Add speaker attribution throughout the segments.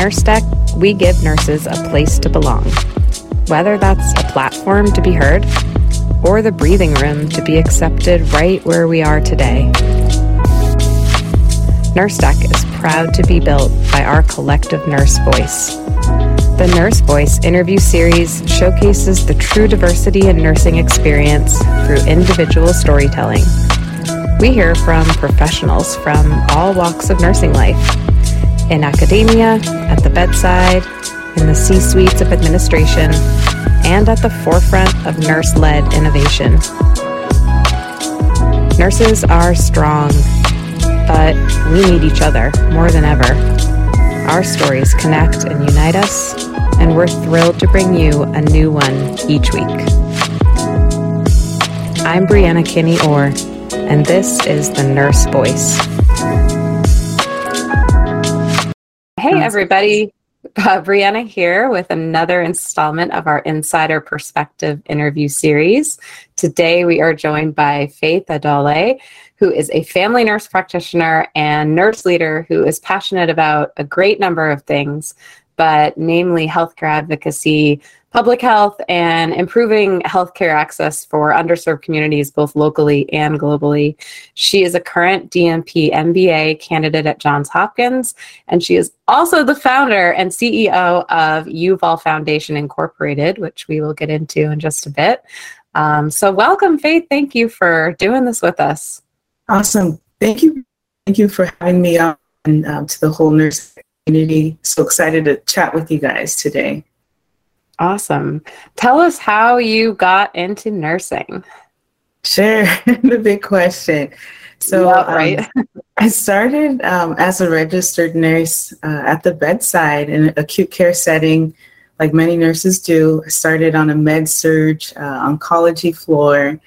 Speaker 1: Nurse Stack, we give nurses a place to belong. Whether that's a platform to be heard or the breathing room to be accepted right where we are today. Nurse Stack is proud to be built by our collective nurse voice. The Nurse Voice interview series showcases the true diversity in nursing experience through individual storytelling. We hear from professionals from all walks of nursing life in academia, at the bedside, in the C suites of administration, and at the forefront of nurse led innovation. Nurses are strong, but we need each other more than ever. Our stories connect and unite us, and we're thrilled to bring you a new one each week. I'm Brianna Kinney Orr, and this is the Nurse Voice. Hey, everybody. Uh, Brianna here with another installment of our Insider Perspective interview series. Today, we are joined by Faith Adole, who is a family nurse practitioner and nurse leader who is passionate about a great number of things, but namely healthcare advocacy, public health, and improving healthcare access for underserved communities both locally and globally. She is a current DNP MBA candidate at Johns Hopkins, and she is also the founder and CEO of U-VOL Foundation Incorporated, which we will get into in just a bit. Um, so, welcome, Faith. Thank you for doing this with us.
Speaker 2: Awesome. Thank you. Thank you for having me on um, to the whole nurse community. So excited to chat with you guys today.
Speaker 1: Awesome. Tell us how you got into nursing.
Speaker 2: Sure, the big question. So, yeah, right. Um, I started um, as a registered nurse uh, at the bedside in an acute care setting, like many nurses do. I started on a med surg uh, oncology floor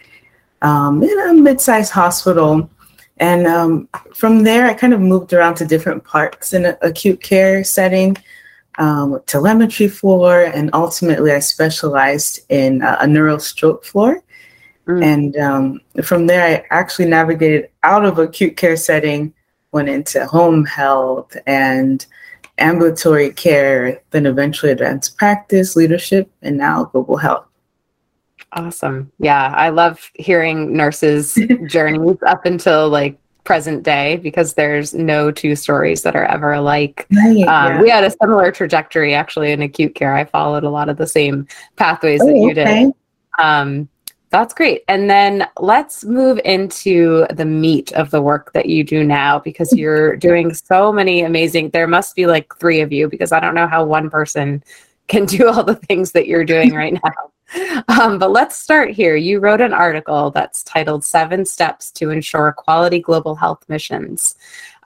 Speaker 2: um, in a mid sized hospital. And um, from there, I kind of moved around to different parts in an acute care setting, um, telemetry floor, and ultimately I specialized in uh, a neuro stroke floor. Mm. And um, from there, I actually navigated out of acute care setting, went into home health and ambulatory care, then eventually advanced practice, leadership, and now global health.
Speaker 1: Awesome. Yeah, I love hearing nurses' journeys up until like present day because there's no two stories that are ever alike. Right, um, yeah. We had a similar trajectory actually in acute care. I followed a lot of the same pathways oh, that you okay. did. Um, that's great. And then let's move into the meat of the work that you do now because you're doing so many amazing. There must be like three of you because I don't know how one person can do all the things that you're doing right now. Um, but let's start here. You wrote an article that's titled Seven Steps to Ensure Quality Global Health Missions.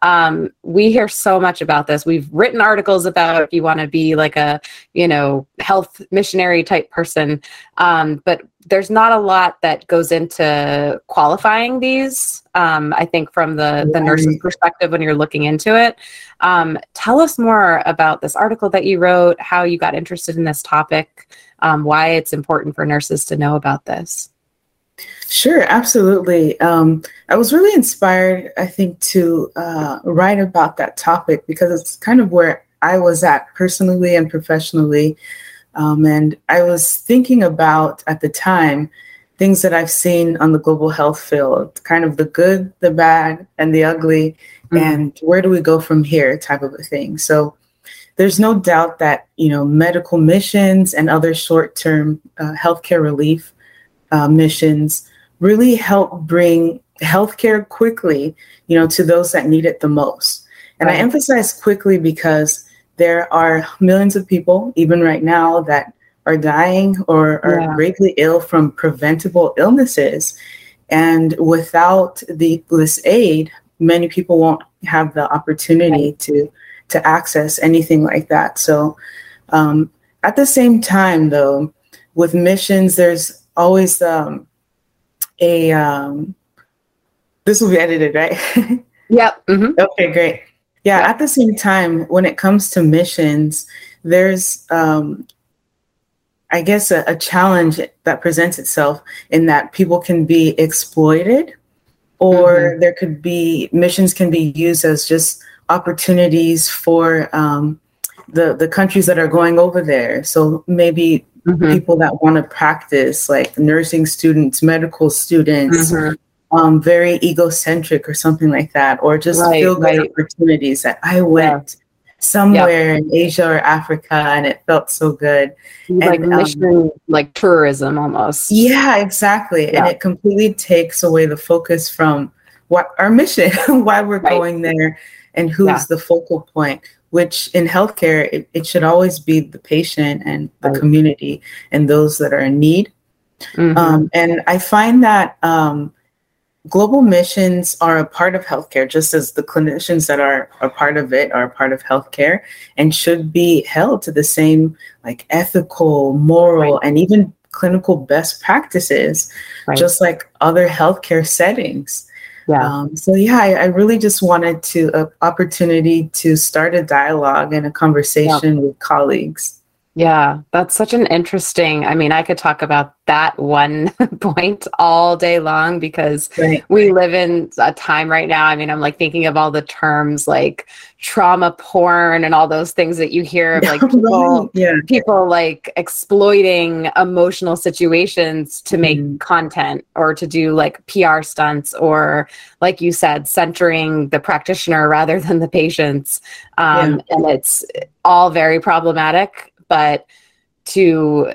Speaker 1: Um, we hear so much about this. We've written articles about if you want to be like a, you know, health missionary type person. Um, but there's not a lot that goes into qualifying these. Um, I think from the, the nurse's perspective when you're looking into it. Um, tell us more about this article that you wrote, how you got interested in this topic, um, why it's important for nurses to know about this.
Speaker 2: Sure, absolutely. Um, I was really inspired, I think, to uh, write about that topic because it's kind of where I was at personally and professionally. Um, and I was thinking about at the time things that I've seen on the global health field, kind of the good, the bad, and the ugly, mm-hmm. and where do we go from here type of a thing. So there's no doubt that you know medical missions and other short-term uh, healthcare relief uh, missions really help bring healthcare quickly, you know, to those that need it the most. And right. I emphasize quickly because there are millions of people, even right now, that are dying or are yeah. gravely ill from preventable illnesses. And without the this aid, many people won't have the opportunity right. to to access anything like that. So um, at the same time, though, with missions, there's always um, a um, this will be edited, right?
Speaker 1: yep. Mm-hmm.
Speaker 2: Okay, great. Yeah, yep. at the same time, when it comes to missions, there's um, I guess a, a, challenge that presents itself in that people can be exploited, or mm-hmm. there could be missions can be used as just opportunities for um, the the countries that are going over there. So maybe mm-hmm. people that want to practice, like nursing students, medical students, mm-hmm. um, very egocentric or something like that, or just right, feel good right. opportunities that I went. Yeah. Somewhere yeah. in Asia or Africa, and it felt so good.
Speaker 1: Like and, um, mission, um, like tourism almost.
Speaker 2: Yeah, exactly. Yeah. And it completely takes away the focus from what our mission, why we're right. going there, and who's the focal point which in healthcare it, it should always be the patient and the right. community and those that are in need mm-hmm. um, and i find that um, global missions are a part of healthcare just as the clinicians that are a part of it are a part of healthcare and should be held to the same like ethical moral right. and even clinical best practices right. just like other healthcare settings yeah. Um, so yeah, I, I, really just wanted to uh, opportunity to start a dialogue and a conversation yeah. with colleagues.
Speaker 1: Yeah, that's such an interesting. I mean, I could talk about that one point all day long because right. we live in a time right now. I mean, I'm like thinking of all the terms like trauma porn and all those things that you hear of like people, yeah. people like exploiting emotional situations to make mm. content or to do like PR stunts or, like you said, centering the practitioner rather than the patients. Um, yeah. And it's all very problematic but to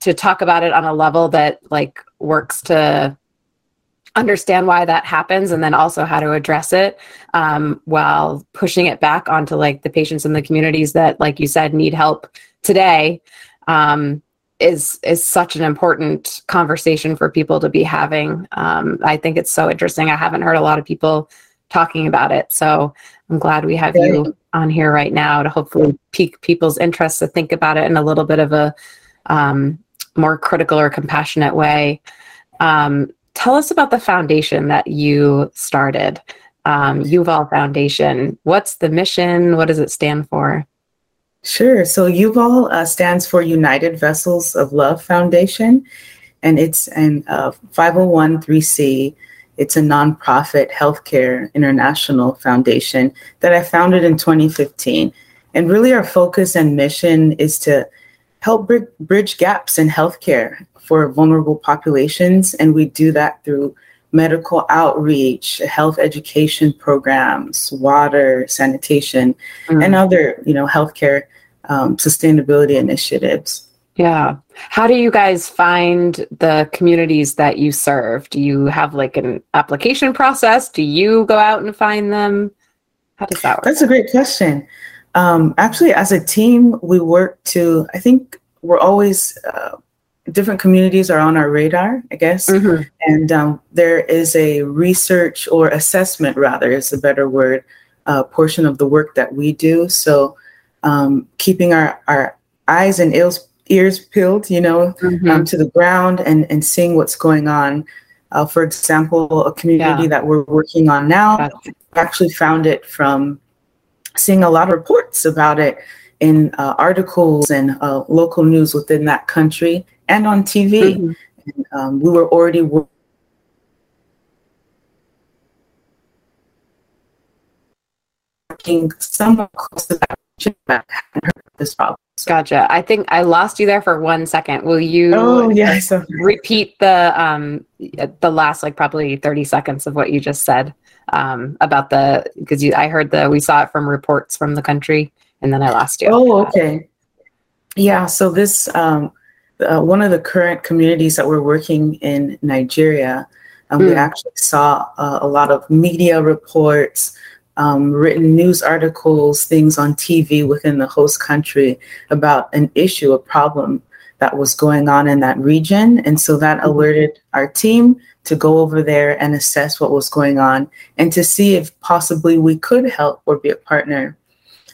Speaker 1: to talk about it on a level that like works to understand why that happens and then also how to address it um, while pushing it back onto like the patients in the communities that like you said need help today um, is is such an important conversation for people to be having. Um, i think it's so interesting. I haven't heard a lot of people talking about it so i'm glad we have you on here right now to hopefully pique people's interest to think about it in a little bit of a um, more critical or compassionate way. Um, tell us about the foundation that you started, um, U-VOL Foundation. What's the mission? What does it stand for?
Speaker 2: Sure. So U-VOL uh, stands for United Vessels of Love Foundation, and it's an uh, 501c it's a nonprofit healthcare international foundation that I founded in 2015. And really, our focus and mission is to help bridge gaps in healthcare for vulnerable populations. And we do that through medical outreach, health education programs, water, sanitation, mm-hmm. and other, you know, healthcare um, sustainability initiatives.
Speaker 1: Yeah. How do you guys find the communities that you serve? Do you have like an application process? Do you go out and find them? How does that work?
Speaker 2: That's a great question. Um, actually, as a team, we work to, I think we're always, uh, different communities are on our radar, I guess. Mm-hmm. And um, there is a research or assessment, rather, is a better word, uh, portion of the work that we do. So um, keeping our, our eyes and ears ears peeled, you know, mm-hmm. um, to the ground and, and seeing what's going on. Uh, for example, a community yeah. that we're working on now gotcha. actually found it from seeing a lot of reports about it in uh, articles and uh, local news within that country and on TV. Mm-hmm. And, um, we were already working somewhat close to that region that hadn't heard of this problem.
Speaker 1: Gotcha. I think I lost you there for one second. Will you
Speaker 2: oh, yes.
Speaker 1: repeat the um the last like probably 30 seconds of what you just said um about the because you I heard the we saw it from reports from the country and then I lost you.
Speaker 2: Oh, okay. Yeah, so this um uh, one of the current communities that we're working in Nigeria, um, mm. we hmm. actually saw uh, a lot of media reports, um, written news articles, things on TV within the host country about an issue, a problem that was going on in that region. And so that mm-hmm. alerted our team to go over there and assess what was going on and to see if possibly we could help or be a partner.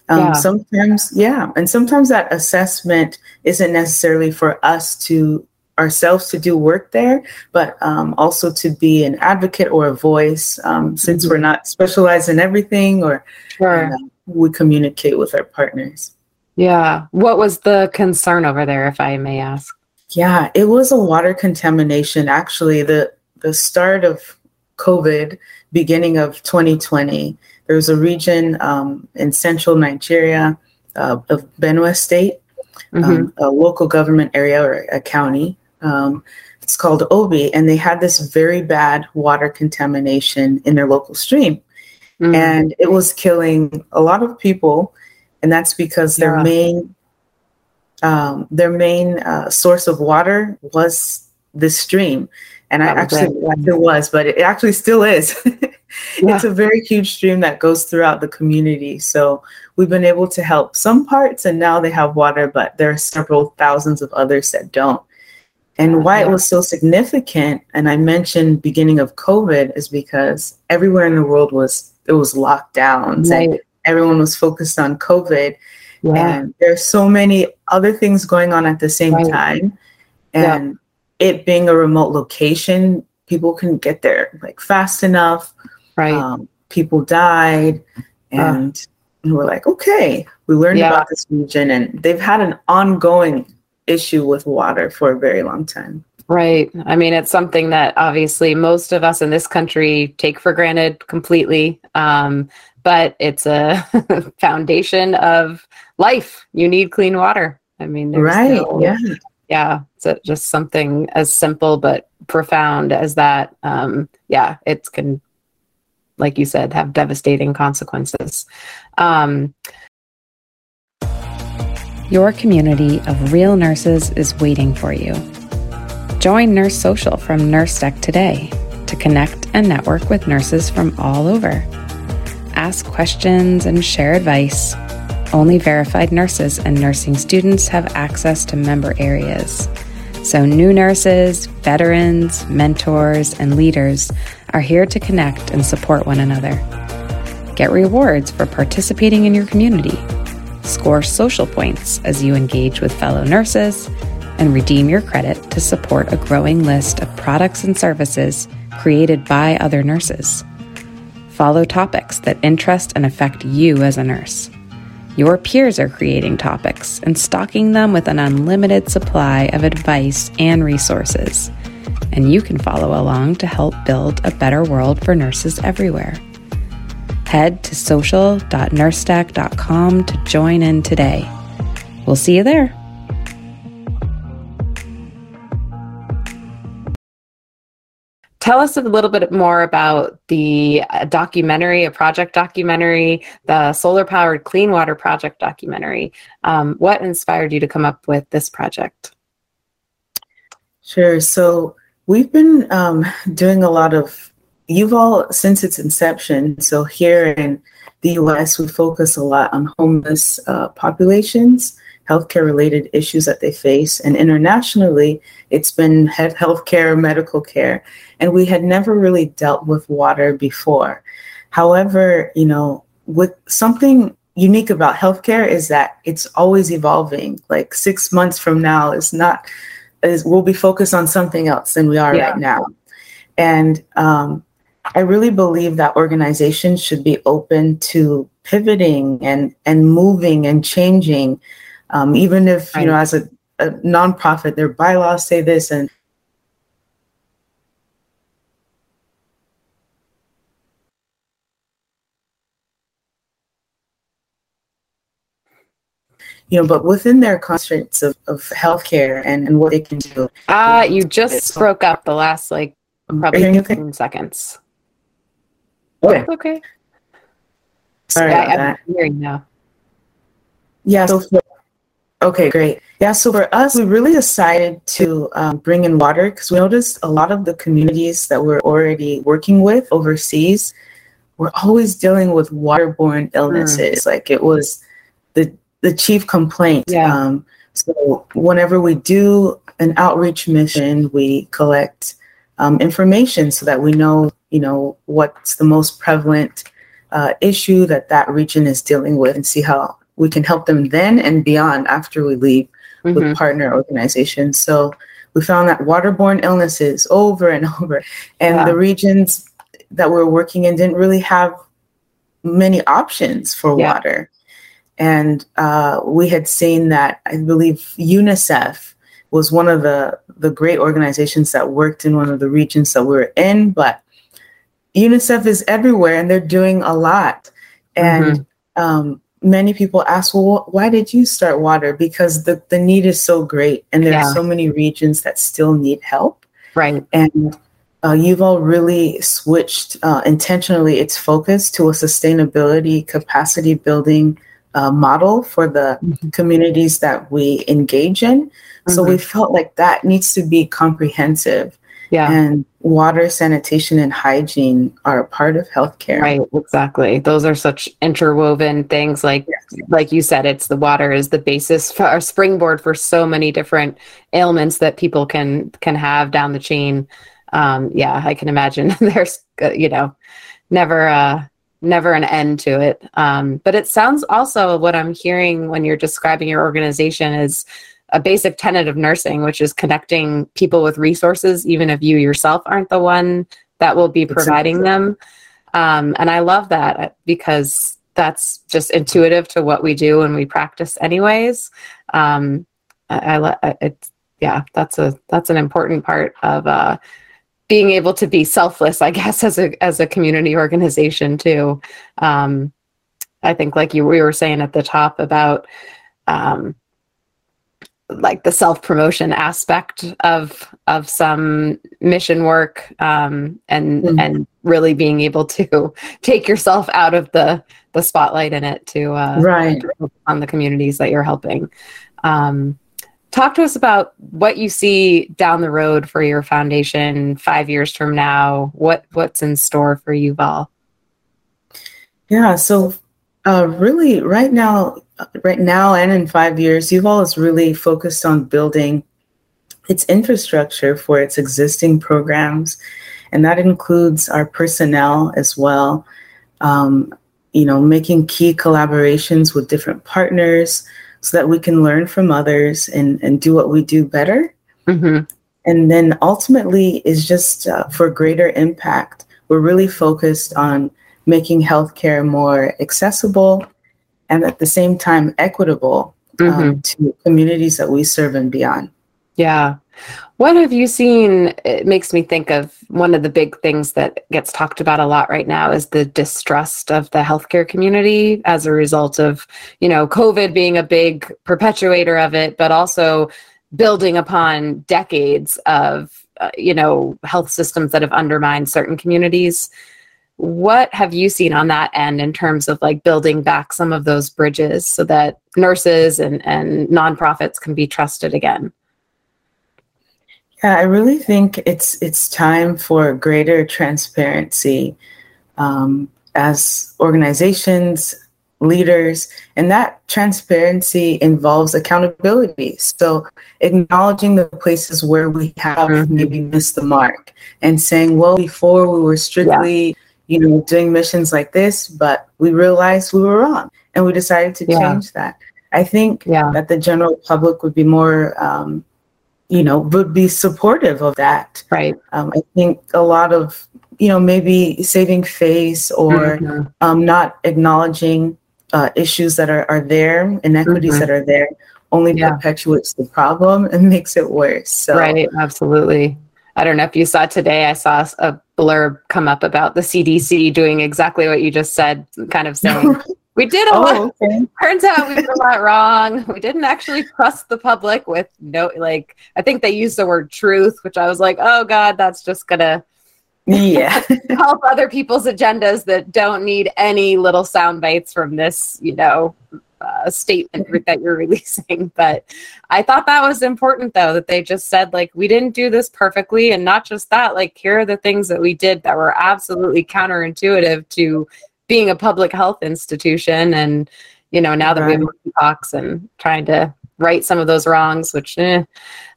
Speaker 2: Um, yeah. Sometimes, yeah. And sometimes that assessment isn't necessarily for us to ourselves to do work there, but um, also to be an advocate or a voice um, since mm-hmm. we're not specialized in everything or sure. uh, we communicate with our partners.
Speaker 1: Yeah. What was the concern over there, if I may ask?
Speaker 2: Yeah, it was a water contamination. Actually, the the start of COVID, beginning of 2020, there was a region um, in central Nigeria uh, of Benue State, mm-hmm. um, a local government area or a county. Um, it's called Obi, and they had this very bad water contamination in their local stream. Mm-hmm. And it was killing a lot of people, and that's because their yeah. main um, their main uh, source of water was this stream. And I actually it was, but it actually still is. yeah. It's a very huge stream that goes throughout the community. So we've been able to help some parts, and now they have water, but there are several thousands of others that don't. And why it was so significant, and I mentioned beginning of COVID, is because everywhere in the world was it was lockdowns right. and everyone was focused on COVID. Yeah. And there's so many other things going on at the same right. time. And yeah. it being a remote location, people couldn't get there like fast enough.
Speaker 1: Right. Um,
Speaker 2: people died. And, uh. we're like, okay, we learned yeah. about this region and they've had an ongoing issue with water for a very long time.
Speaker 1: Right. I mean, it's something that obviously most of us in this country take for granted completely. Um, but it's a foundation of life. You need clean water. I mean,
Speaker 2: right. No, yeah.
Speaker 1: Yeah. It's just something as simple but profound as that. Um, yeah, it can, like you said, have devastating consequences. Um,
Speaker 3: your community of real nurses is waiting for you. Join Nurse Social from NurseStack today to connect and network with nurses from all over. Ask questions and share advice. Only verified nurses and nursing students have access to member areas. So, new nurses, veterans, mentors, and leaders are here to connect and support one another. Get rewards for participating in your community Score social points as you engage with fellow nurses, and redeem your credit to support a growing list of products and services created by other nurses. Follow topics that interest and affect you as a nurse. Your peers are creating topics and stocking them with an unlimited supply of advice and resources. And you can follow along to help build a better world for nurses everywhere head to social.nursestack.com to join in today. We'll see you there.
Speaker 1: Tell us a little bit more about the uh, documentary, a project documentary, the Solar Powered Clean Water Project documentary. Um, what inspired you to come up with this project?
Speaker 2: Sure. So, we've been um, doing a lot of U-VOL, since its inception, so here in the US, we focus a lot on homeless uh, populations, healthcare related issues that they face. And internationally, it's been healthcare, medical care. And we had never really dealt with water before. However, you know, with something unique about healthcare is that it's always evolving. Like six months from now is not, is, we'll be focused on something else than we are yeah. right now. And um, I really believe that organizations should be open to pivoting and and moving and changing, um, even if you know as a, a nonprofit, their bylaws say this and you know, but within their constraints of, of healthcare and, and what they can do.
Speaker 1: Ah, uh, you just broke up the last like probably 15 seconds.
Speaker 2: Okay.
Speaker 1: okay.
Speaker 2: Sorry
Speaker 1: yeah, I'm hearing now.
Speaker 2: Yeah. So for, okay, great. Yeah. So for us, we really decided to um, bring in water because we noticed a lot of the communities that we're already working with overseas were always dealing with waterborne illnesses. Mm. Like it was the the chief complaint.
Speaker 1: Yeah. Um,
Speaker 2: so whenever we do an outreach mission, we collect um, information so that we know you know, what's the most prevalent uh, issue that that region is dealing with and see how we can help them then and beyond after we leave mm-hmm. with partner organizations. So we found that waterborne illnesses over and over, and yeah. the regions that we're working in didn't really have many options for yeah. water. And uh, we had seen that, I believe UNICEF was one of the, the great organizations that worked in one of the regions that we are in, but UNICEF is everywhere and they're doing a lot. And mm-hmm. um, many people ask, well, why did you start water? Because the, the need is so great and there yeah. are so many regions that still need help.
Speaker 1: Right.
Speaker 2: And uh, U-VOL really switched uh, intentionally its focus to a sustainability capacity building uh, model for the mm-hmm. communities that we engage in. Mm-hmm. So we felt like that needs to be comprehensive.
Speaker 1: Yeah.
Speaker 2: And water, sanitation, and hygiene are a part of healthcare.
Speaker 1: Right, exactly. Those are such interwoven things. Like, yes. like you said, it's the water is the basis for our springboard for so many different ailments that people can can have down the chain. Um, yeah, I can imagine there's uh, you know never uh, never an end to it. Um, but it sounds also what I'm hearing when you're describing your organization is a basic tenet of nursing, which is connecting people with resources, even if you yourself aren't the one that will be providing them. Um, and I love that because that's just intuitive to what we do and we practice anyways. Um, I, I it's yeah, that's a that's an important part of uh, being able to be selfless, I guess, as a as a community organization too. Um, I think, like you we were saying at the top about um, like the self promotion aspect of of some mission work um, and mm-hmm. and really being able to take yourself out of the the spotlight in it to uh,
Speaker 2: right
Speaker 1: on the communities that you're helping. Um, talk to us about what you see down the road for your foundation five years from now. What what's in store for U-VOL?
Speaker 2: Yeah, so uh, really, right now, right now, and in five years, U-VOL is really focused on building its infrastructure for its existing programs, and that includes our personnel as well. Um, you know, making key collaborations with different partners so that we can learn from others and and do what we do better. Mm-hmm. And then ultimately is just uh, for greater impact. We're really focused on making healthcare more accessible and at the same time equitable um, mm-hmm. to communities that we serve and beyond.
Speaker 1: Yeah. What have you seen? It makes me think of one of the big things that gets talked about a lot right now is the distrust of the healthcare community as a result of, you know, COVID being a big perpetuator of it, but also building upon decades of, uh, you know, health systems that have undermined certain communities what have you seen on that end in terms of like building back some of those bridges so that nurses and, and nonprofits can be trusted again
Speaker 2: yeah i really think it's it's time for greater transparency um, as organizations leaders and that transparency involves accountability so acknowledging the places where we have mm-hmm. maybe missed the mark and saying well before we were strictly yeah you know, doing missions like this, but we realized we were wrong and we decided to yeah. change that. I think yeah. that the general public would be more, um, you know, would be supportive of that.
Speaker 1: Right.
Speaker 2: Um, I think a lot of, you know, maybe saving face or mm-hmm. um, not acknowledging uh, issues that are, are there, inequities mm-hmm. that are there, only yeah. perpetuates the problem and makes it worse. So,
Speaker 1: right. Absolutely. I don't know if you saw today, I saw a blurb come up about the CDC doing exactly what you just said, kind of saying, we did a oh, lot. Okay. Turns out we did a lot wrong. We didn't actually trust the public with no, like, I think they used the word truth, which I was like, oh God, that's just to
Speaker 2: yeah
Speaker 1: help other people's agendas that don't need any little sound bites from this you know uh, statement that you're releasing. But I thought that was important, though, that they just said, like, we didn't do this perfectly. And not just that, like, here are the things that we did that were absolutely counterintuitive to being a public health institution. And, you know, now that right. we have talks and trying to right some of those wrongs, which, eh.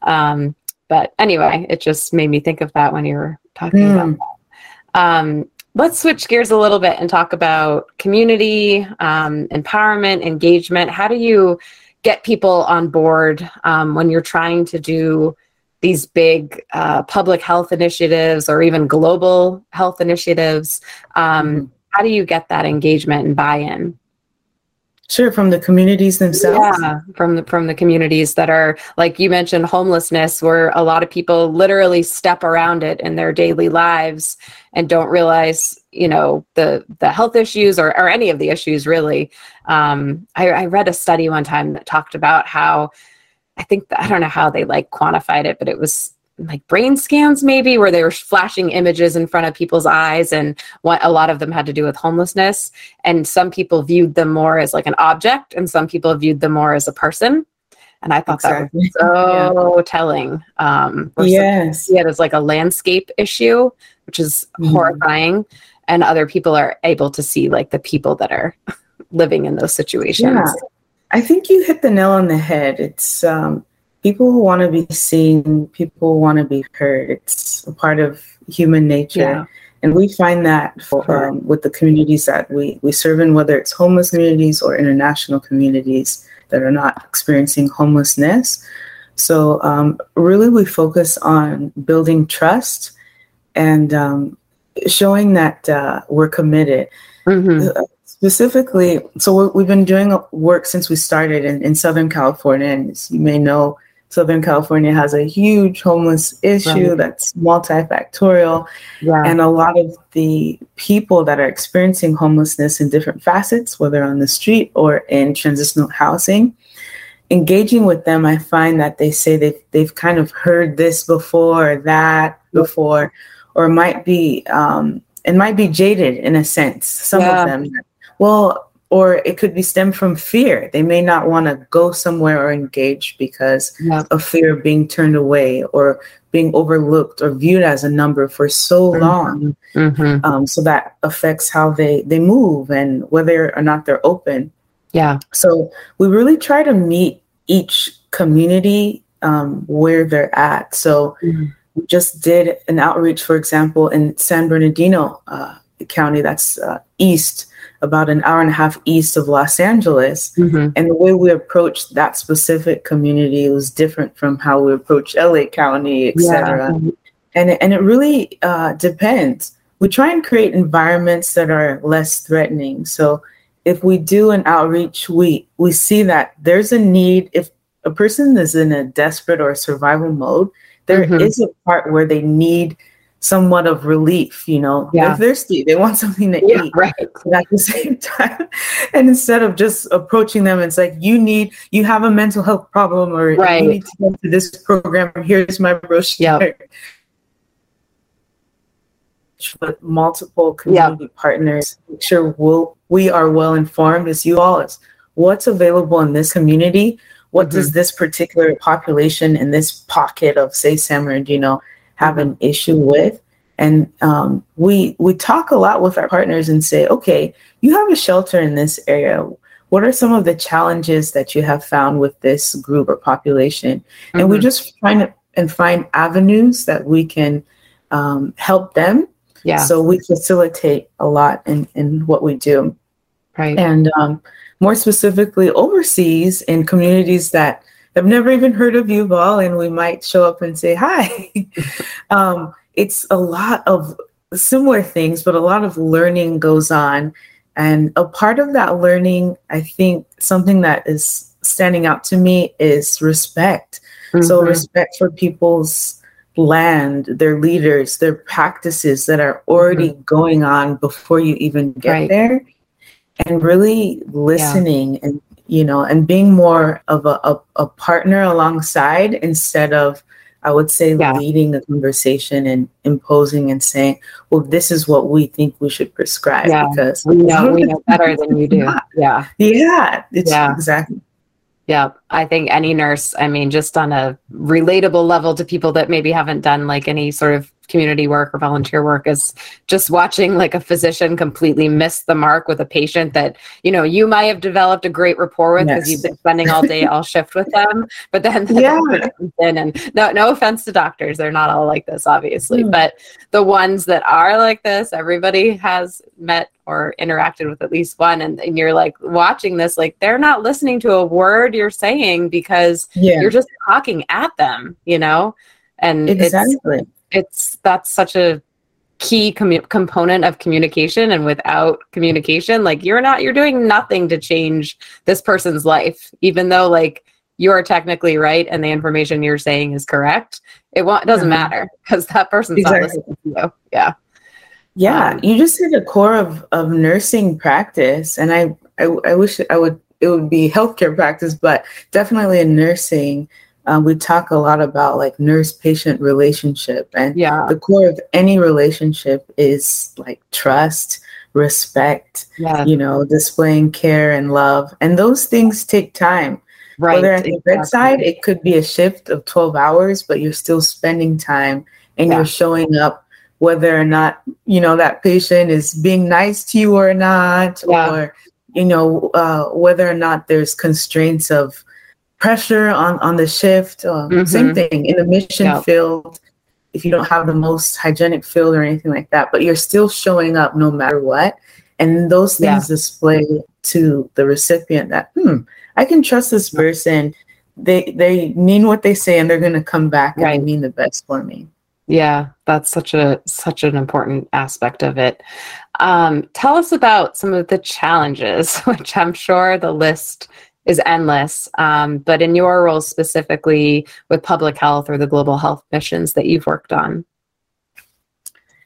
Speaker 1: um, but anyway, it just made me think of that when you were talking mm. about that. Um, let's switch gears a little bit and talk about community um, empowerment engagement how do you get people on board um, when you're trying to do these big uh, public health initiatives or even global health initiatives um, mm-hmm. How do you get that engagement and buy-in
Speaker 2: Sure, from the communities themselves.
Speaker 1: Yeah, from the from the communities that are like you mentioned, homelessness, where a lot of people literally step around it in their daily lives and don't realize, you know, the the health issues or or any of the issues really. Um, I, I read a study one time that talked about how I think I don't know how they like quantified it, but it was like brain scans maybe where they were flashing images in front of people's eyes and what a lot of them had to do with homelessness and some people viewed them more as like an object and some people viewed them more as a person and i thought exactly. that was so yeah. telling um
Speaker 2: yes
Speaker 1: yeah it's like a landscape issue which is mm-hmm. horrifying and other people are able to see like the people that are living in those situations yeah.
Speaker 2: i think you hit the nail on the head it's um people who want to be seen, people want to be heard. It's a part of human nature. Yeah. And we find that for, um, with the communities that we, we serve in, whether it's homeless communities or international communities that are not experiencing homelessness. So, um, really, we focus on building trust and um, showing that uh, we're committed. Mm-hmm. Uh, specifically, so we have been doing work since we started in, in Southern California, and as you may know, Southern California has a huge homeless issue right. that's multifactorial. Yeah. And a lot of the people that are experiencing homelessness in different facets, whether on the street or in transitional housing, engaging with them, I find that they say they've, they've kind of heard this before or that before, or might be, um, it might be jaded in a sense. Some yeah. of them, well, or it could be stemmed from fear. They may not want to go somewhere or engage because yeah. of fear of being turned away or being overlooked or viewed as a number for so mm-hmm. long. Mm-hmm. Um, so that affects how they they move and whether or not they're open.
Speaker 1: Yeah.
Speaker 2: So we really try to meet each community um, where they're at. So mm-hmm. we just did an outreach, for example, in San Bernardino uh, County, that's uh, east about an hour and a half east of Los Angeles. Mm-hmm. And the way we approached that specific community was different from how we approach LA County, etc. Yeah. And, and it really uh, depends. We try and create environments that are less threatening. So if we do an outreach, we we see that there's a need. If a person is in a desperate or survival mode, there mm-hmm. is a part where they need somewhat of relief, you know. Yeah. They're thirsty, they want something to yeah, eat. Right. But at the same time. And instead of just approaching them, it's like you need you have a mental health problem or right. you need to go to this program. Here's my brochure. Yep. With multiple community yep. partners, make sure we'll, we are well informed as you all is what's available in this community. What mm-hmm. does this particular population in this pocket of, say, San Bernardino, have an issue with. And um, we we talk a lot with our partners and say, okay, you have a shelter in this area. What are some of the challenges that you have found with this group or population? Mm-hmm. And we just find and find avenues that we can um, help them.
Speaker 1: Yeah.
Speaker 2: So we facilitate a lot in, in what we do.
Speaker 1: Right.
Speaker 2: And um, more specifically, overseas in communities that have never even heard of U-VOL, and we might show up and say hi. um, it's a lot of similar things, but a lot of learning goes on. And a part of that learning, I think something that is standing out to me is respect. Mm-hmm. So, respect for people's land, their leaders, their practices that are already mm-hmm. going on before you even get right. there. And really listening yeah. and you know, and being more of a, a, a partner alongside instead of, I would say, yeah. leading the conversation and imposing and saying, well, this is what we think we should prescribe
Speaker 1: yeah.
Speaker 2: because
Speaker 1: we know, we know better than you do. Yeah.
Speaker 2: Yeah. yeah. Exactly.
Speaker 1: Yeah, I think any nurse, I mean, just on a relatable level to people that maybe haven't done like any sort of community work or volunteer work is just watching like a physician completely miss the mark with a patient that you know you might have developed a great rapport with because yes. you've been spending all day all shift with them but then the yeah. in and no no offense to doctors they're not all like this obviously mm. but the ones that are like this everybody has met or interacted with at least one and, and you're like watching this like they're not listening to a word you're saying because yeah. you're just talking at them you know and
Speaker 2: exactly
Speaker 1: it's that's such a key com- component of communication and without communication like you're not you're doing nothing to change this person's life even though like you're technically right and the information you're saying is correct it won't doesn't mm-hmm. matter because that person's exactly. not listening to you yeah
Speaker 2: yeah um, you just hit the core of of nursing practice and I, I i wish i would it would be healthcare practice but definitely in nursing um, we talk a lot about like nurse patient relationship and yeah the core of any relationship is like trust respect yeah. you know displaying care and love and those things take time right whether at the exactly. bedside it could be a shift of 12 hours but you're still spending time and yeah. you're showing up whether or not you know that patient is being nice to you or not yeah. or you know uh, whether or not there's constraints of pressure on on the shift. Uh, mm-hmm. Same thing in the mission yep. field. If you don't have the most hygienic field or anything like that, but you're still showing up no matter what, and those things yeah. display to the recipient that hmm, I can trust this person. They they mean what they say, and they're going to come back right. and mean the best for me.
Speaker 1: Yeah, that's such a such an important aspect of it. Um, tell us about some of the challenges, which I'm sure the list is endless. Um, but in your role specifically with public health or the global health missions that you've worked on?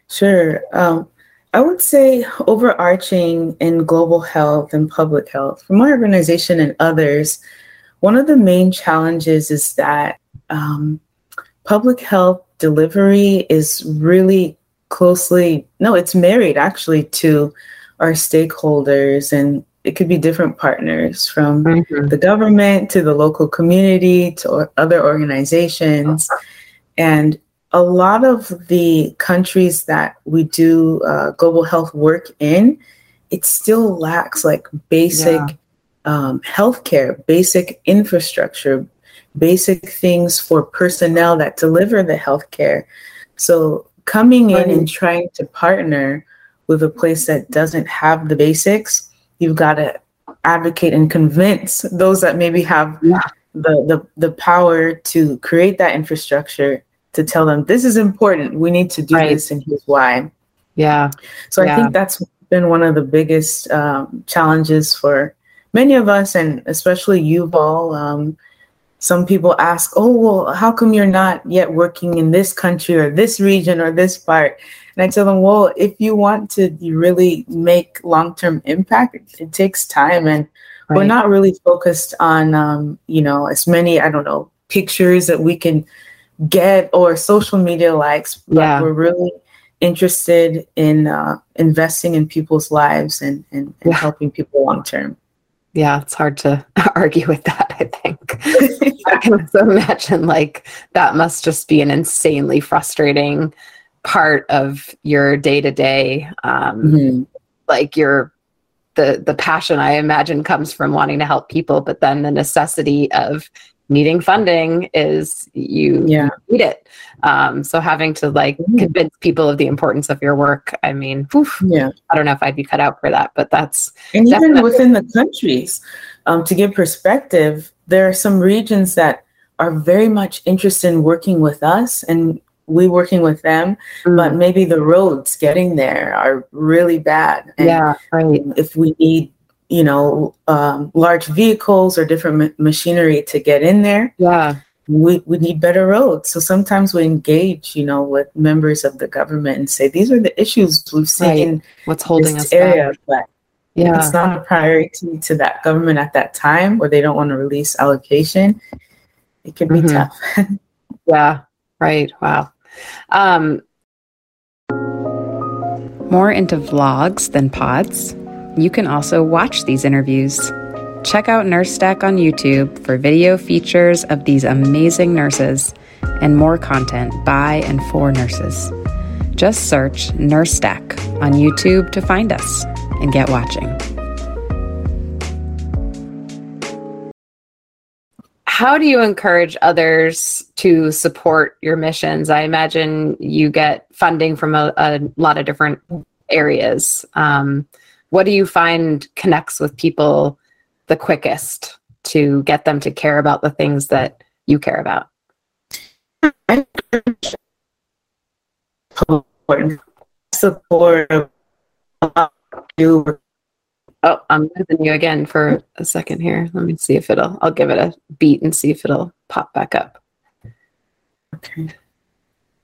Speaker 2: Sure. Um, I would say overarching in global health and public health for my organization and others, one of the main challenges is that um, public health delivery is really closely, no, it's married actually to our stakeholders and it could be different partners from mm-hmm. the government to the local community to other organizations. And a lot of the countries that we do uh, global health work in, it still lacks like basic yeah. um, healthcare, basic infrastructure, basic things for personnel that deliver the healthcare. So coming in and trying to partner with a place that doesn't have the basics you've got to advocate and convince those that maybe have yeah. the, the the power to create that infrastructure to tell them this is important we need to do right. this and here's why
Speaker 1: yeah
Speaker 2: so
Speaker 1: yeah.
Speaker 2: i think that's been one of the biggest um, challenges for many of us and especially U-VOL um, some people ask oh well how come you're not yet working in this country or this region or this part and I tell them, well, if you want to really make long term impact, it, it, takes time. And right. we're not really focused on, um, you know, as many, I don't know, pictures that we can get or social media likes, but yeah. we're really interested in uh, investing in people's lives and, and, and yeah. helping people long term.
Speaker 1: Yeah, it's hard to argue with that, I think. I can imagine like that must just be an insanely frustrating part of your day to day like your the the passion i imagine comes from wanting to help people but then the necessity of needing funding is you yeah. need it um, so having to like mm-hmm. convince people of the importance of your work i mean oof, yeah i don't know if i'd be cut out for that but that's
Speaker 2: and even within the countries um, to give perspective there are some regions that are very much interested in working with us and we working with them, mm. but maybe the roads getting there are really bad.
Speaker 1: And yeah, right.
Speaker 2: If we need, you know, um, large vehicles or different ma- machinery to get in there,
Speaker 1: yeah,
Speaker 2: we, we need better roads. So sometimes we engage, you know, with members of the government and say these are the issues we've seen. Right.
Speaker 1: What's holding us area, back?
Speaker 2: but yeah, it's not a priority to that government at that time, or they don't want to release allocation. It can be mm-hmm. tough.
Speaker 1: yeah. Right. Wow. Um,
Speaker 3: More into vlogs than pods? You can also watch these interviews. Check out Nurse Stack on YouTube for video features of these amazing nurses and more content by and for nurses. Just search Nurse Stack on YouTube to find us and get watching.
Speaker 1: How do you encourage others to support your missions? I imagine you get funding from a, a lot of different areas. Um, what do you find connects with people the quickest to get them to care about the things that you care about?
Speaker 2: .。core of
Speaker 1: you. Oh, I'm losing you again for a second here. Let me see if it'll. I'll give it a beat and see if it'll pop back up. Okay.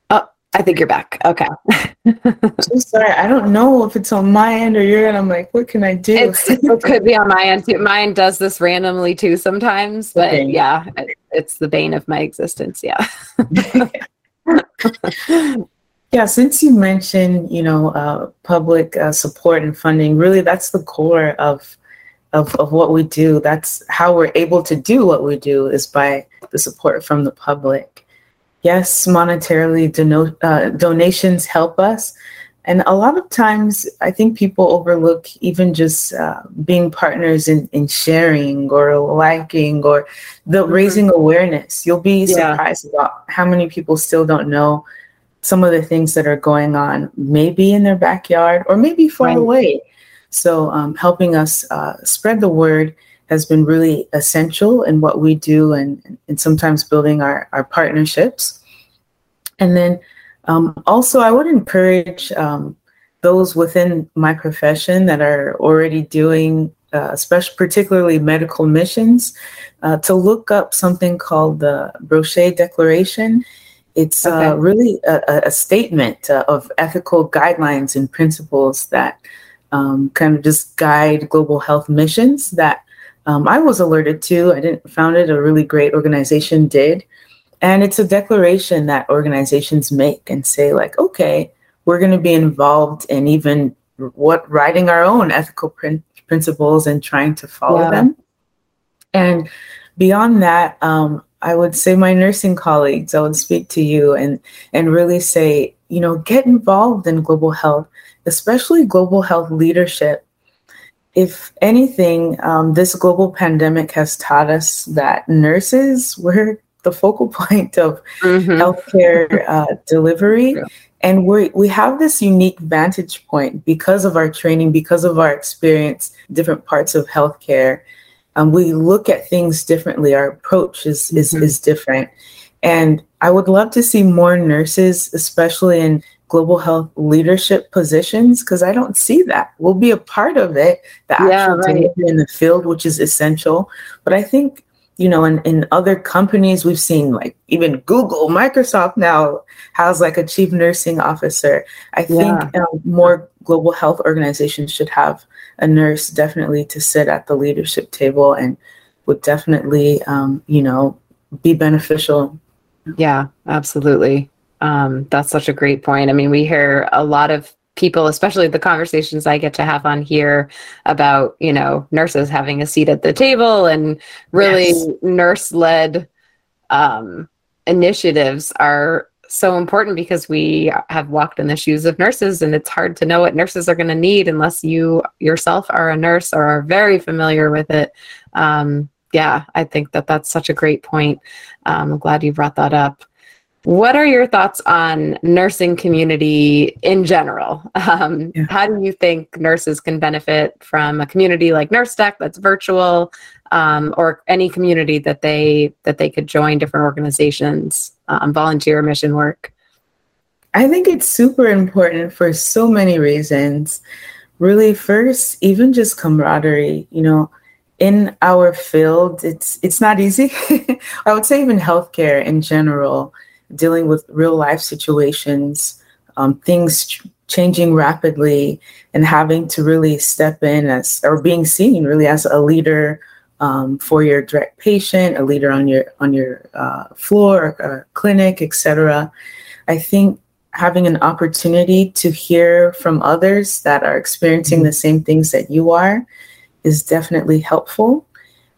Speaker 1: Oh, I think you're back. Okay.
Speaker 2: so sorry. I don't know if it's on my end or your end. I'm like, what can I do?
Speaker 1: it could be on my end too. Mine does this randomly too sometimes, but okay. yeah, it's the bane of my existence. Yeah.
Speaker 2: Yeah, since you mentioned, you know, uh, public uh, support and funding, really that's the core of, of of what we do. That's how we're able to do what we do is by the support from the public. Yes, monetarily dono- uh, donations help us, and a lot of times I think people overlook even just uh, being partners in, in sharing or liking or the mm-hmm. raising awareness. You'll be surprised yeah. about how many people still don't know some of the things that are going on, maybe in their backyard or maybe far right. away. So, um, helping us uh, spread the word has been really essential in what we do and, and sometimes building our, our partnerships. And then um, also, I would encourage um, those within my profession that are already doing, uh, especially particularly medical missions, uh, to look up something called the Brocher Declaration. It's uh, okay. uh, really a, a statement uh, of ethical guidelines and principles that um, kind of just guide global health missions that um, I was alerted to. I didn't found it a really great organization did, and it's a declaration that organizations make and say like, okay, we're going to be involved in even what writing our own ethical prin- principles and trying to follow yeah. them. And beyond that, um, I would say my nursing colleagues, I would speak to you and and really say, you know, get involved in global health, especially global health leadership. If anything, um, this global pandemic has taught us that nurses were the focal point of mm-hmm. healthcare uh, delivery. Yeah. And we we have this unique vantage point because of our training, because of our experience, different parts of healthcare um, we look at things differently. Our approach is, is, mm-hmm. is different. And I would love to see more nurses, especially in global health leadership positions, because I don't see that. We'll be a part of it, the actual yeah, right. in the field, which is essential. But I think, you know, in, in other companies, we've seen like even Google, Microsoft now has like a chief nursing officer. I think um, more global health organizations should have a nurse definitely to sit at the leadership table and would definitely, um, you know, be beneficial.
Speaker 1: Yeah, absolutely. Um, that's such a great point. I mean, we hear a lot of people, especially the conversations I get to have on here about, you know, nurses having a seat at the table and really yes. nurse led um, initiatives are so important because we have walked in the shoes of nurses and it's hard to know what nurses are going to need unless you yourself are a nurse or are very familiar with it. Um, yeah i think that that's such a great point. Um, i'm glad you brought that up what are your thoughts on nursing community in general? Um, yeah. how do you think nurses can benefit from a community like Nurse Stack that's virtual um, or any community that they that they could join different organizations um, volunteer mission work?
Speaker 2: I think it's super important for so many reasons. Really first even just camaraderie you know in our field it's it's not easy. I would say even healthcare in general dealing with real life situations um, things ch- changing rapidly and having to really step in as or being seen really as a leader um, for your direct patient, a leader on your on your uh, floor, or clinic, etc. I think having an opportunity to hear from others that are experiencing mm-hmm. the same things that you are is definitely helpful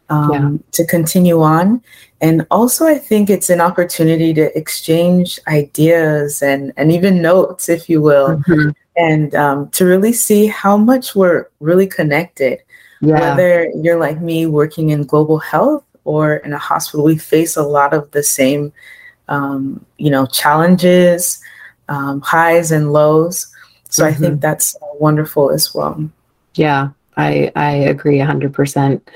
Speaker 2: um, yeah. to continue on. And also, I think it's an opportunity to exchange ideas and, and even notes, if you will, mm-hmm. and um, to really see how much we're really connected. Yeah. Whether you're like me working in global health or in a hospital, we face a lot of the same, um, you know, challenges, um, highs and lows. So mm-hmm. I think mm-hmm. that's wonderful as well.
Speaker 1: Yeah, I I agree hundred percent.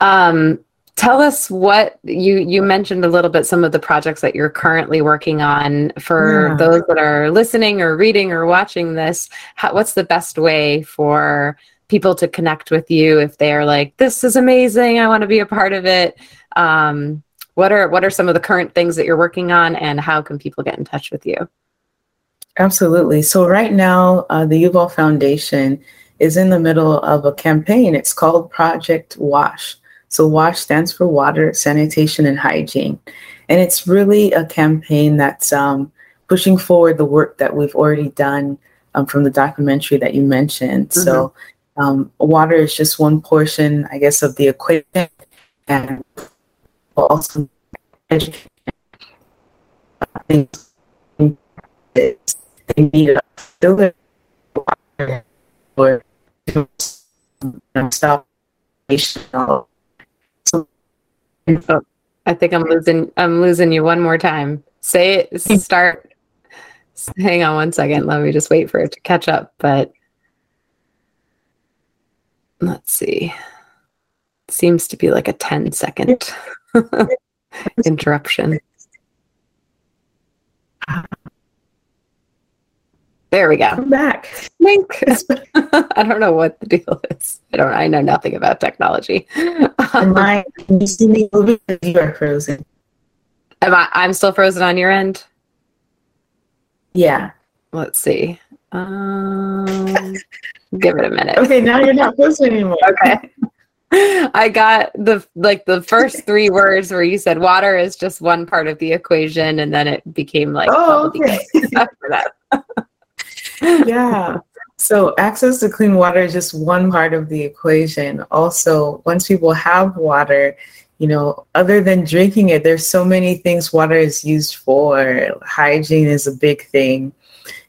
Speaker 1: Um, tell us what you you mentioned a little bit some of the projects that you're currently working on for yeah. those that are listening or reading or watching this. How, what's the best way for people to connect with you if they are like this is amazing i want to be a part of it. Um, what are what are some of the current things that you're working on and how can people get in touch with you?
Speaker 2: Absolutely. So right now uh, the U-VOL foundation is in the middle of a campaign. It's called project wash so WASH stands for Water, Sanitation, and Hygiene. And it's really a campaign that's um, pushing forward the work that we've already done um, from the documentary that you mentioned. Mm-hmm. So um, water is just one portion, I guess, of the equation. And also education. They need a filter or stop
Speaker 1: Oh, I think I'm losing. I'm losing you one more time. Say it. Start. Hang on one second. Let me just wait for it to catch up. But let's see. Seems to be like a 10 second interruption. Ah. There we go.
Speaker 2: I'm back.
Speaker 1: Link. I don't know what the deal is. I don't. I know nothing about technology.
Speaker 2: Am I? You see me? You are frozen.
Speaker 1: Am I? I'm still frozen on your end.
Speaker 2: Yeah.
Speaker 1: Let's see. Um, give it a minute.
Speaker 2: Okay, now you're not frozen anymore.
Speaker 1: okay. I got the like the first three words where you said water is just one part of the equation, and then it became like
Speaker 2: oh, okay. after that yeah. So access to clean water is just one part of the equation. Also, once people have water, you know, other than drinking it, there's so many things water is used for. Hygiene is a big thing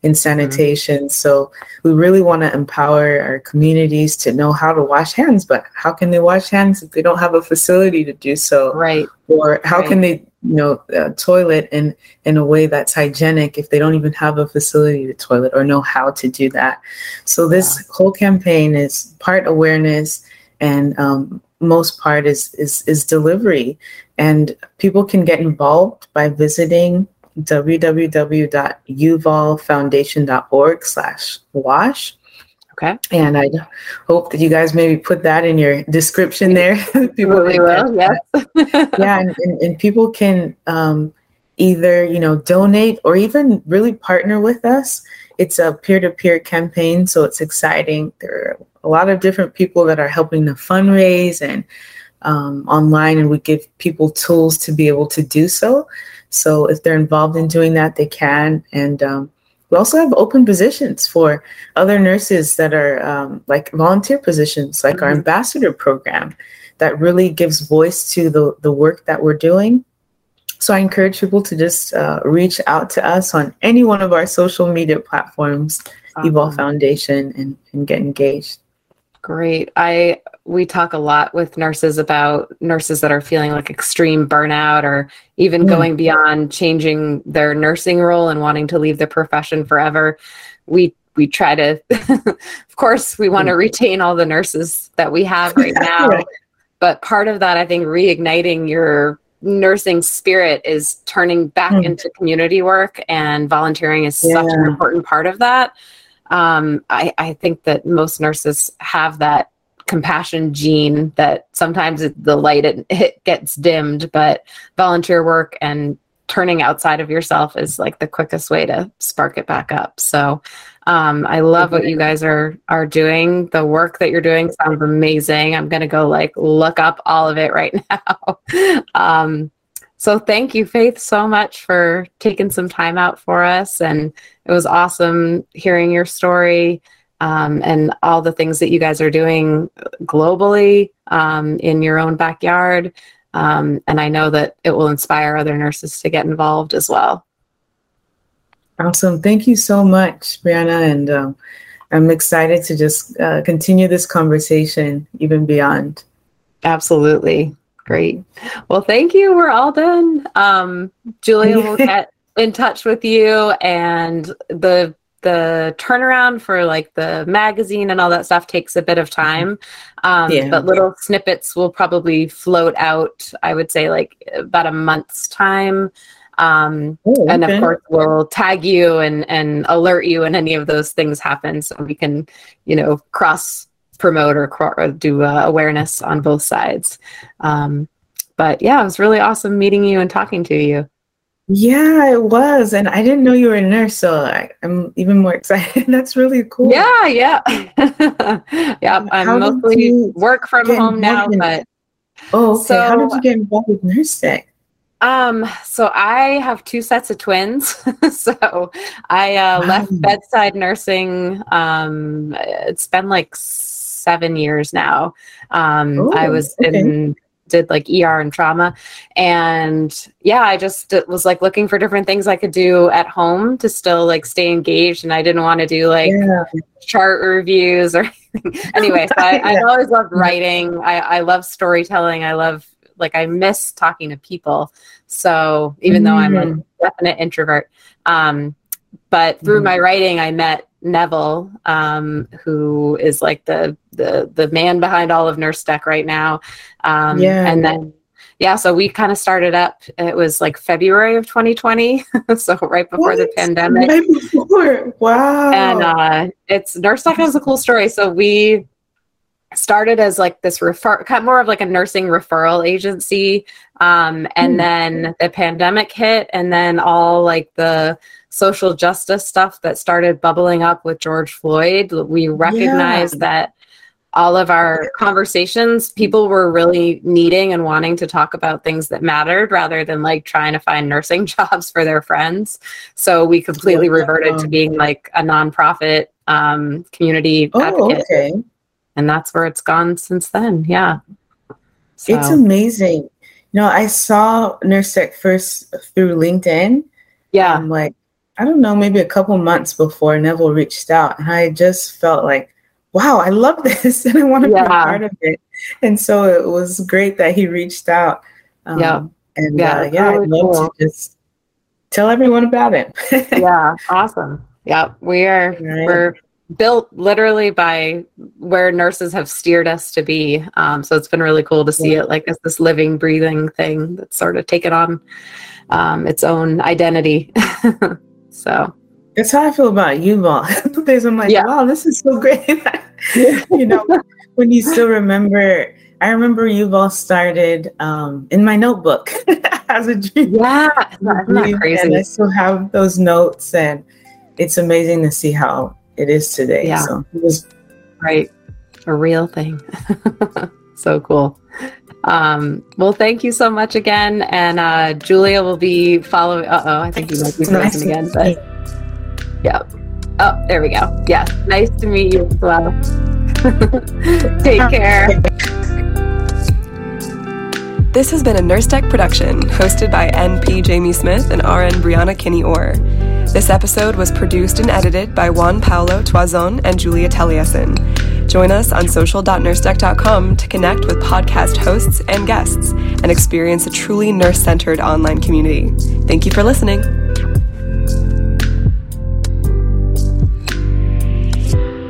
Speaker 2: in sanitation. Mm-hmm. So we really want to empower our communities to know how to wash hands, but how can they wash hands if they don't have a facility to do so?
Speaker 1: Right.
Speaker 2: Or how right. can they you know uh, toilet in in a way that's hygienic if they don't even have a facility to toilet or know how to do that so this yeah. whole campaign is part awareness and um, most part is is is delivery and people can get involved by visiting www.uvolfoundation.org slash wash
Speaker 1: Okay.
Speaker 2: And I hope that you guys maybe put that in your description there.
Speaker 1: people really will, yes.
Speaker 2: yeah, and, and, and, people can um, either, you know, donate or even really partner with us. It's a peer-to-peer campaign, so it's exciting. There are a lot of different people that are helping to fundraise and um, online, and we give people tools to be able to do so. So if they're involved in doing that, they can. And um, we also have open positions for other nurses that are um, like volunteer positions, like mm-hmm. our ambassador program that really gives voice to the, the work that we're doing. So I encourage people to just uh, reach out to us on any one of our social media platforms, awesome. U-VOL Foundation, and, and get engaged.
Speaker 1: Great. I we talk a lot with nurses about nurses that are feeling like extreme burnout or even mm. going beyond changing their nursing role and wanting to leave the profession forever. We we try to of course we want to mm. retain all the nurses that we have right now. right. But part of that I think reigniting your nursing spirit is turning back mm. into community work and volunteering is yeah. such an important part of that um, I, I think that most nurses have that compassion gene that sometimes the light it, it gets dimmed, but volunteer work and turning outside of yourself is like the quickest way to spark it back up. So um, I love what you guys are are doing. The work that you're doing sounds amazing. I'm gonna go like look up all of it right now. um, so thank you, Faith, so much for taking some time out for us. And it was awesome hearing your story um, and all the things that you guys are doing globally um, in your own backyard. Um, and I know that it will inspire other nurses to get involved as well.
Speaker 2: Awesome. Thank you so much, Brianna. And um, I'm excited to just uh, continue this conversation even beyond.
Speaker 1: Absolutely. Great. Well, thank you. We're all done. Um, Julia will get in touch with you, and the the turnaround for like the magazine and all that stuff takes a bit of time. Um, yeah. But little snippets will probably float out, I would say, like about a month's time. Um, oh, okay. And of course, we'll tag you and, and alert you when any of those things happen so we can, you know, cross promote or, or do uh, awareness on both sides. Um, but yeah, it was really awesome meeting you and talking to you.
Speaker 2: Yeah, it was. And I didn't know you were a nurse, so I, am even more excited. That's really cool.
Speaker 1: Yeah, yeah. yeah, I'm how mostly work from home now, but
Speaker 2: Oh, okay. So, how did you get involved with nursing?
Speaker 1: Um, so I have two sets of twins. so I uh, wow. left bedside nursing. Um, it's been like seven years now. Um, Ooh, I was okay. in did like ER and trauma. And yeah, I just was like looking for different things I could do at home to still like stay engaged. And I didn't want to do like yeah. chart reviews or anyway. So I, yeah. I always loved writing. I, I love storytelling. I love like I miss talking to people. So even mm. though I'm a mm. definite introvert, um, but through mm. my writing, I met Neville, um, who is like the the the man behind all of Nurse Stack right now. Um, yeah. And then yeah, so we kind of started up. It was like February of 2020, so right before what? the pandemic. Right before.
Speaker 2: Wow.
Speaker 1: And uh, it's Nurse Stack has a cool story. So we started as like this refer kind of more of like a nursing referral agency um, and mm. then the pandemic hit and then all like the social justice stuff that started bubbling up with george floyd we recognized yeah. that all of our conversations people were really needing and wanting to talk about things that mattered rather than like trying to find nursing jobs for their friends so we completely reverted to being like a nonprofit um, community oh, advocate okay and that's where it's gone since then. Yeah.
Speaker 2: So. It's amazing. You know, I saw Nurse Stack first through LinkedIn.
Speaker 1: Yeah.
Speaker 2: Um, like, I don't know, maybe a couple months before Neville reached out. And I just felt like, wow, I love this and I want to yeah. be a part of it. And so it was great that he reached out.
Speaker 1: Um, yeah.
Speaker 2: And yeah, uh, yeah really I'd love cool. to just tell everyone about it.
Speaker 1: yeah, awesome. Yeah, we are right. we're built literally by where nurses have steered us to be. Um, so it's been really cool to see it like as this living, breathing thing that's sort of taken on um, its own identity. so
Speaker 2: that's how I feel about you, U-VOL. Days I'm like, yeah. wow, this is so great. you know, when you still remember. I remember U-VOL started um, in my notebook as a dream.
Speaker 1: Yeah, that's crazy.
Speaker 2: And I still have those notes, and it's amazing to see how it is today. Yeah. So it was
Speaker 1: right. A real thing. so cool. Um, well, thank you so much again. And uh, Julia will be following. Uh oh, I think you might be frozen again. But yeah. Oh, there we go. Yeah. Nice to meet you as well. Take care.
Speaker 4: This has been a Nurse Stack production hosted by NP Jamie Smith and RN Brianna Kinney Orr. This episode was produced and edited by Juan Paulo Toison and Julia Taliesin. Join us on social.nursestack.com to connect with podcast hosts and guests and experience a truly nurse centered online community. Thank you for listening.